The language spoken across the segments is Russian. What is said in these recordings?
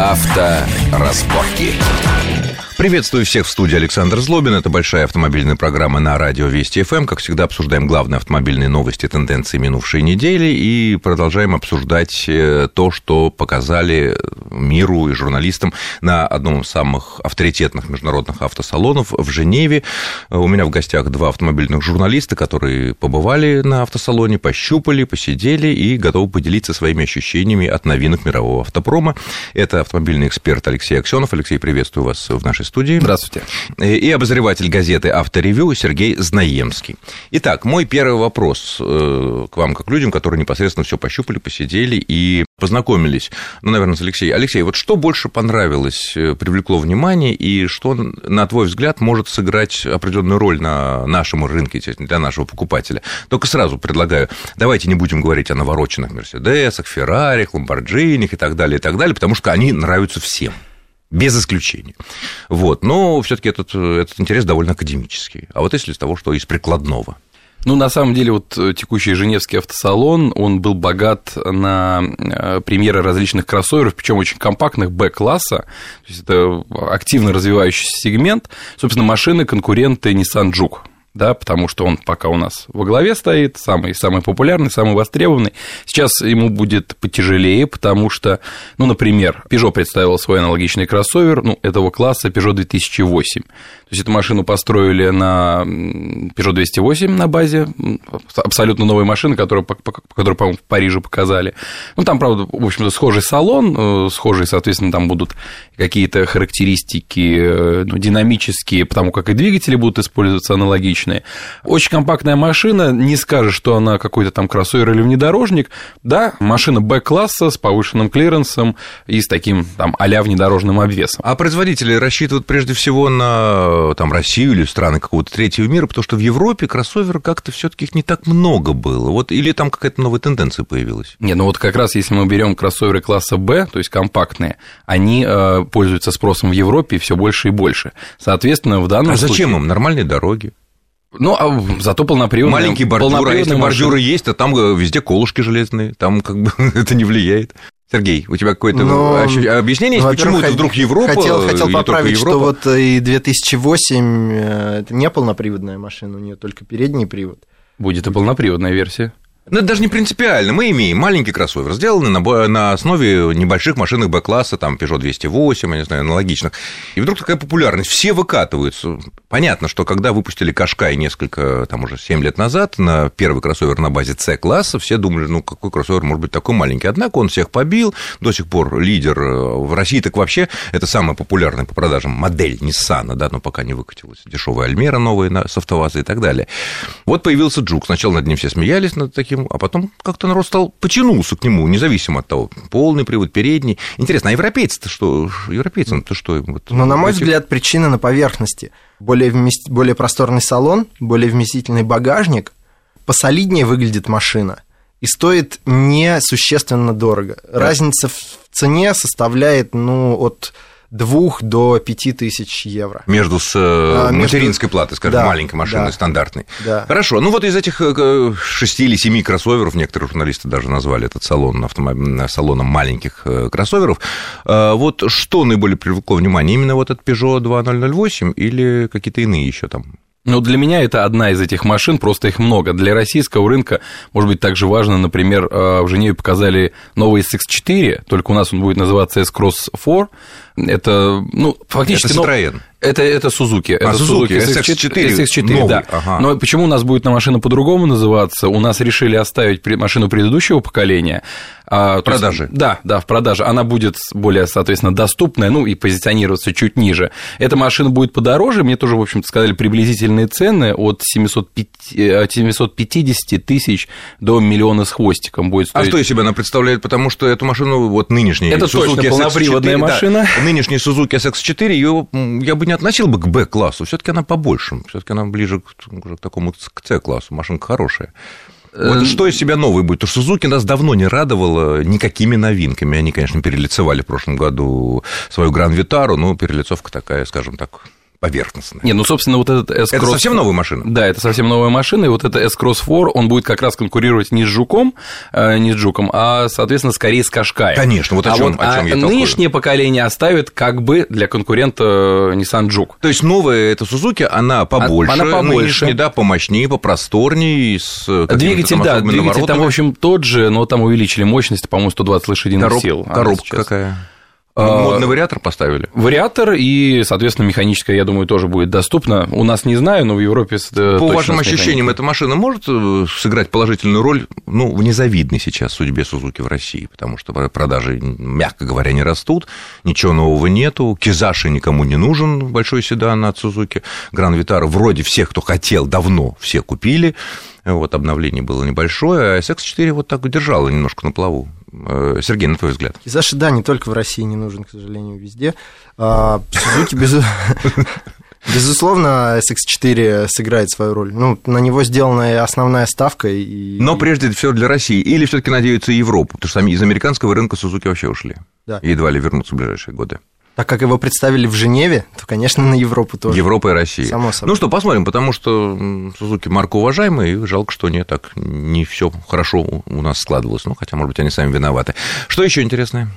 Авторазборки. Приветствую всех в студии Александр Злобин. Это большая автомобильная программа на радио Вести ФМ. Как всегда, обсуждаем главные автомобильные новости, тенденции минувшей недели и продолжаем обсуждать э, то, что показали миру и журналистам на одном из самых авторитетных международных автосалонов в Женеве. У меня в гостях два автомобильных журналиста, которые побывали на автосалоне, пощупали, посидели и готовы поделиться своими ощущениями от новинок мирового автопрома. Это автомобильный эксперт Алексей Аксенов. Алексей, приветствую вас в нашей студии. Здравствуйте. И обозреватель газеты «Авторевью» Сергей Знаемский. Итак, мой первый вопрос э, к вам, как людям, которые непосредственно все пощупали, посидели и познакомились. Ну, наверное, с Алексеем. Алексей, вот что больше понравилось, э, привлекло внимание, и что, на твой взгляд, может сыграть определенную роль на нашем рынке, для нашего покупателя? Только сразу предлагаю, давайте не будем говорить о навороченных Мерседесах, Феррарих, Ламборджиних и так далее, и так далее, потому что они нравятся всем без исключения. Вот. Но все-таки этот, этот интерес довольно академический. А вот если из того, что из прикладного. Ну, на самом деле, вот текущий Женевский автосалон, он был богат на э, премьеры различных кроссоверов, причем очень компактных Б-класса, то есть это активно развивающийся сегмент, собственно, машины конкуренты Nissan Juke, да, потому что он пока у нас во главе стоит, самый, самый популярный, самый востребованный. Сейчас ему будет потяжелее, потому что, ну, например, Peugeot представил свой аналогичный кроссовер, ну, этого класса Peugeot 2008. То есть эту машину построили на Peugeot 208 на базе, абсолютно новая машина, которую, которую по-моему, в Париже показали. Ну, там, правда, в общем-то, схожий салон, э, схожие, соответственно, там будут какие-то характеристики э, ну, динамические, потому как и двигатели будут использоваться аналогичные. Очень компактная машина, не скажешь, что она какой-то там кроссовер или внедорожник. Да, машина Б-класса с повышенным клиренсом и с таким там а-ля внедорожным обвесом. А производители рассчитывают прежде всего на там, Россию или страны какого-то третьего мира, потому что в Европе кроссоверов как-то все таки их не так много было. Вот, или там какая-то новая тенденция появилась? Не, ну вот как раз если мы берем кроссоверы класса Б, то есть компактные, они э, пользуются спросом в Европе все больше и больше. Соответственно, в данном а случае... зачем им? Нормальные дороги. Ну, а зато полноприводные. Маленькие бордюры, а если бордюры есть, то там э, везде колышки железные, там как бы это не влияет. Сергей, у тебя какое-то Но... объяснение есть, почему это вдруг Европа? Хотел, хотел поправить, что вот и 2008 э, это не полноприводная машина, у нее только передний привод. Будет и полноприводная версия. Ну, это даже не принципиально. Мы имеем маленький кроссовер, сделанный на, на основе небольших машинок Б-класса, там, Peugeot 208, я не знаю, аналогичных. И вдруг такая популярность. Все выкатываются. Понятно, что когда выпустили Кашкай несколько, там, уже 7 лет назад, на первый кроссовер на базе C-класса, все думали, ну, какой кроссовер может быть такой маленький. Однако он всех побил, до сих пор лидер в России, так вообще это самая популярная по продажам модель Nissan, да, но пока не выкатилась дешевая Альмера новая с автоваза и так далее. Вот появился Джук. Сначала над ним все смеялись, над таким а потом как-то народ стал потянулся к нему, независимо от того, полный привод, передний. Интересно, а европейцы-то что? Европейцам-то что? Вот, Но, на мой этих... взгляд, причина на поверхности. Более, вмест... более просторный салон, более вместительный багажник, посолиднее выглядит машина и стоит несущественно дорого. Разница в цене составляет, ну, от двух до пяти тысяч евро. Между с э, а, материнской между... платой, скажем, да, маленькой машиной, да, стандартной. Да. Хорошо. Ну вот из этих э, шести или семи кроссоверов, некоторые журналисты даже назвали этот салон автомоб... салоном маленьких э, кроссоверов, вот что наиболее привлекло внимание? Именно вот этот Peugeot 2008 или какие-то иные еще там? Ну, для меня это одна из этих машин, просто их много. Для российского рынка, может быть, также важно, например, в Женеве показали новый SX4, только у нас он будет называться S-Cross 4, это, ну, фактически... Это Citroёn. Это, это Suzuki. А, это Suzuki, SX4, SX4 новый, да. Ага. Но почему у нас будет на машина по-другому называться? У нас решили оставить машину предыдущего поколения. А, в продаже. Есть, да, да, в продаже. Она будет более, соответственно, доступная, ну, и позиционироваться чуть ниже. Эта машина будет подороже. Мне тоже, в общем-то, сказали приблизительные цены от 750 э, тысяч до миллиона с хвостиком будет стоить. А что из себя она представляет? Потому что эту машину, вот нынешняя Это Suzuki точно полноприводная SX4, машина. Да, нынешняя Suzuki SX4, ее я бы не относил бы к Б-классу, все таки она побольше, все таки она ближе к, к такому к С-классу, машинка хорошая. Вот э, что из себя новый будет? Потому что Сузуки нас давно не радовала никакими новинками. Они, конечно, перелицевали в прошлом году свою Гран Витару, но перелицовка такая, скажем так, поверхностная. Не, ну, собственно, вот этот S-Cross... Это совсем новая машина? Да, это совсем новая машина, и вот это S-Cross 4, он будет как раз конкурировать не с Жуком, э, не с Жуком, а, соответственно, скорее с Кашкаем. Конечно, вот о а чем, вот, о чем а я нынешнее толкую. поколение оставит как бы для конкурента Nissan Juke. То есть новая эта Сузуки, она побольше, она побольше. да, помощнее, попросторнее, с Двигатель, там да, двигатель там, в общем, тот же, но там увеличили мощность, по-моему, 120 лошадиных Короб... сил. Коробка какая? А, Модный вариатор поставили? Вариатор и, соответственно, механическая, я думаю, тоже будет доступна. У нас не знаю, но в Европе По вашим ощущениям, эта машина может э, сыграть положительную роль, ну, в незавидной сейчас судьбе Сузуки в России, потому что продажи, мягко говоря, не растут, ничего нового нету, Кизаши никому не нужен, большой седан от Сузуки, Гран Витара вроде всех, кто хотел, давно все купили, вот, обновление было небольшое, а SX4 вот так удержало немножко на плаву. Э, Сергей, на твой взгляд? Кизаши, да, не только в России не нужен, к сожалению, везде. А, Сузуки, без... Безусловно, SX4 сыграет свою роль. Ну, на него сделана основная ставка. И... Но прежде всего для России. Или все-таки надеются Европу, потому что из американского рынка Сузуки вообще ушли. Да. Едва ли вернутся в ближайшие годы. Так как его представили в Женеве, то, конечно, на Европу тоже. Европа и Россия. Само собой. Ну что, посмотрим, потому что Сузуки марка уважаемая, и жалко, что не так не все хорошо у нас складывалось. Ну, хотя, может быть, они сами виноваты. Что еще интересное?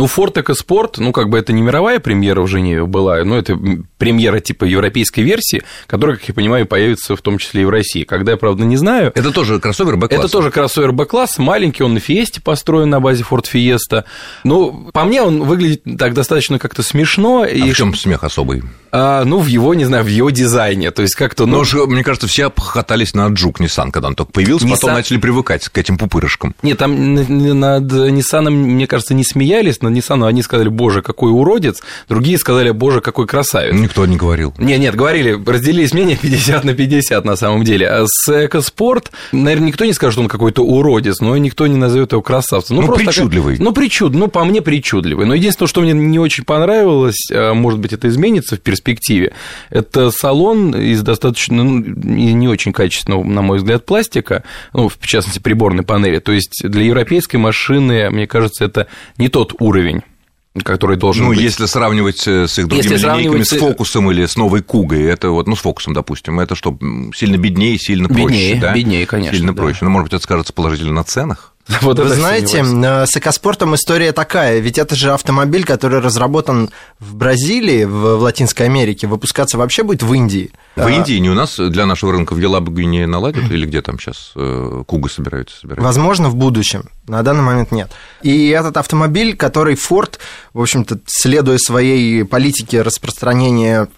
Ну, Ford EcoSport, ну, как бы это не мировая премьера в Женеве была, но это премьера типа европейской версии, которая, как я понимаю, появится в том числе и в России. Когда я, правда, не знаю... Это тоже кроссовер Б-класса? Это тоже кроссовер Б-класс, маленький, он на Фиесте построен на базе Ford Fiesta. Ну, по мне, он выглядит так достаточно как-то смешно. А и... в чем смех особый? А, ну, в его, не знаю, в его дизайне, то есть как-то... Ну, Но, мне кажется, все обхохотались на Джук Nissan, когда он только появился, Nissan... потом начали привыкать к этим пупырышкам. Нет, там над Nissan, мне кажется, не смеялись, Nissan одни сказали, боже, какой уродец, другие сказали, боже, какой красавец. Никто не говорил. Нет, нет, говорили, разделились мнения 50 на 50 на самом деле. А с Экоспорт, наверное, никто не скажет, что он какой-то уродец, но никто не назовет его красавцем. Ну, ну причудливый. Такая, ну, причуд, ну, по мне, причудливый. Но единственное, что мне не очень понравилось, а, может быть, это изменится в перспективе, перспективе. Это салон из достаточно, ну, не очень качественного, на мой взгляд, пластика, ну, в частности, приборной панели. То есть для европейской машины, мне кажется, это не тот уровень который должен ну, быть. если сравнивать э, с их другими если линейками, с фокусом или с новой Кугой, это вот, ну, с фокусом, допустим, это что, сильно беднее, сильно проще, беднее, да? Беднее, конечно. Сильно да. проще. Ну, может быть, это скажется положительно на ценах? Вот Вы знаете, э, с экоспортом история такая, ведь это же автомобиль, который разработан в Бразилии, в Латинской Америке, выпускаться вообще будет в Индии. В а... Индии, не у нас, для нашего рынка в Елабуге не наладят, или где там сейчас э, Куга собираются собирать? Возможно, в будущем, на данный момент нет. И этот автомобиль, который Ford, в общем-то, следуя своей политике распространения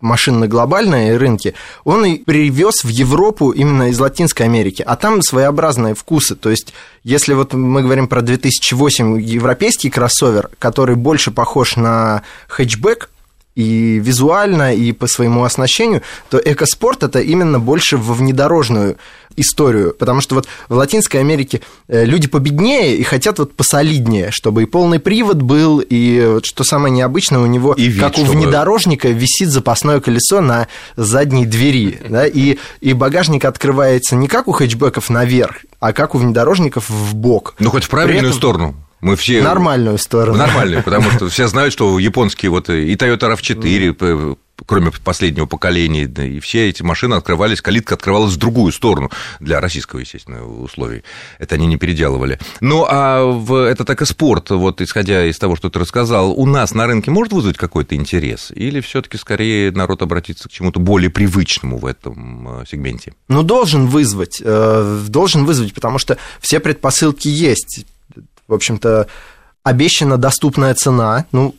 машин на глобальные рынки, он и привез в Европу именно из Латинской Америки, а там своеобразные вкусы, то есть если вот мы говорим про 2008 европейский кроссовер, который больше похож на хэтчбэк, и визуально, и по своему оснащению, то экоспорт это именно больше во внедорожную историю, потому что вот в Латинской Америке э, люди победнее и хотят вот посолиднее, чтобы и полный привод был, и вот что самое необычное, у него, и вид, как у чтобы... внедорожника, висит запасное колесо на задней двери, да, и, и багажник открывается не как у хэтчбеков наверх, а как у внедорожников в бок. Ну, хоть в правильную этом... сторону. Мы все... Нормальную сторону. Нормальную, потому что все знают, что японские вот и Toyota RAV4, кроме последнего поколения, и все эти машины открывались, калитка открывалась в другую сторону для российского, естественно, условий. Это они не переделывали. Ну, а в этот экоспорт, вот исходя из того, что ты рассказал, у нас на рынке может вызвать какой-то интерес? Или все таки скорее народ обратится к чему-то более привычному в этом э, сегменте? Ну, должен вызвать, э, должен вызвать, потому что все предпосылки есть в общем-то, обещана доступная цена, ну,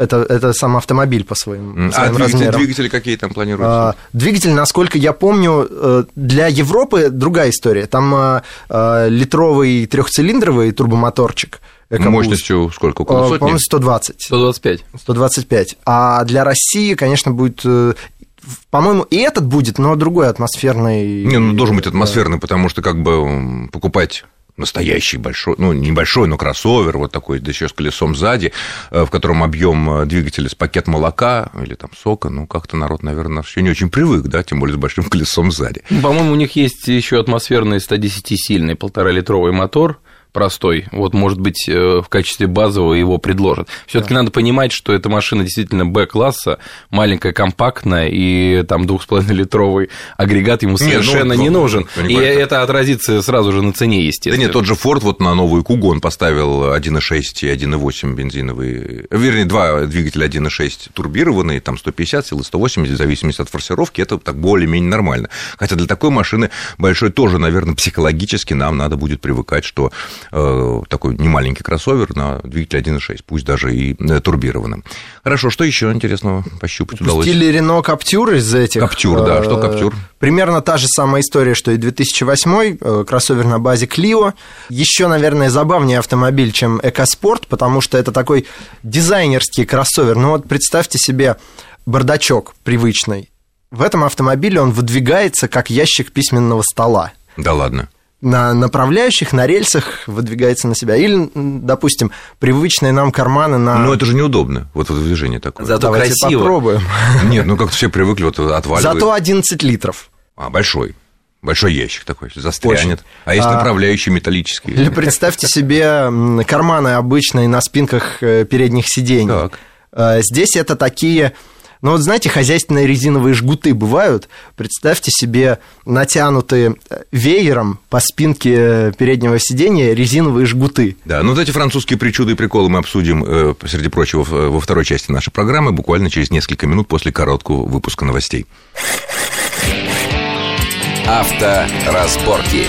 это, это сам автомобиль по своим, а своим двигатели, размерам. двигатели какие там планируются? А, двигатель, насколько я помню, э, для Европы другая история. Там а, а, литровый трехцилиндровый турбомоторчик. Экобуст. Мощностью сколько? Около сотни? По-моему, 120. 125. 125. А для России, конечно, будет э, по-моему, и этот будет, но другой атмосферный. Не, ну должен быть атмосферный, потому что как бы покупать настоящий большой, ну, небольшой, но кроссовер, вот такой, да еще с колесом сзади, э, в котором объем э, двигателя с пакет молока или там сока, ну, как-то народ, наверное, еще не очень привык, да, тем более с большим колесом сзади. По-моему, у них есть еще атмосферный 110-сильный полтора-литровый мотор, простой. Вот, может быть, э, в качестве базового его предложат. Все-таки да. надо понимать, что эта машина действительно Б-класса, маленькая, компактная, и там 2,5-литровый агрегат ему совершенно не, ну, не нужен. И это отразится сразу же на цене, естественно. Да нет, тот же Ford вот на новую Кугон поставил 1,6 и 1,8 бензиновый, вернее, два двигателя 1,6 турбированные, там 150 сил и 180, в зависимости от форсировки, это так более-менее нормально. Хотя для такой машины большой тоже, наверное, психологически нам надо будет привыкать, что такой немаленький кроссовер на двигателе 1.6, пусть даже и э, турбированным. Хорошо, что еще интересного пощупать удалось? Пустили Рено Каптюр из этих. Каптюр, да, что Каптюр? Примерно та же самая история, что и 2008 э, кроссовер на базе Clio. Еще, наверное, забавнее автомобиль, чем EcoSport, потому что это такой дизайнерский кроссовер. Ну вот представьте себе бардачок привычный. В этом автомобиле он выдвигается как ящик письменного стола. Да ладно на направляющих, на рельсах выдвигается на себя. Или, допустим, привычные нам карманы на... Но это же неудобно, вот это движение такое. Зато Давайте красиво. попробуем. Нет, ну как-то все привыкли, вот отваливают. Зато 11 литров. А, большой. Большой ящик такой, застрянет. Очень. А есть а, направляющие металлические. Или представьте себе карманы обычные на спинках э, передних сидений. Так. А, здесь это такие но вот знаете, хозяйственные резиновые жгуты бывают. Представьте себе натянутые э, веером по спинке э, переднего сидения резиновые жгуты. Да, ну вот эти французские причуды и приколы мы обсудим, э, среди прочего, во второй части нашей программы, буквально через несколько минут после короткого выпуска новостей. Авторазборки.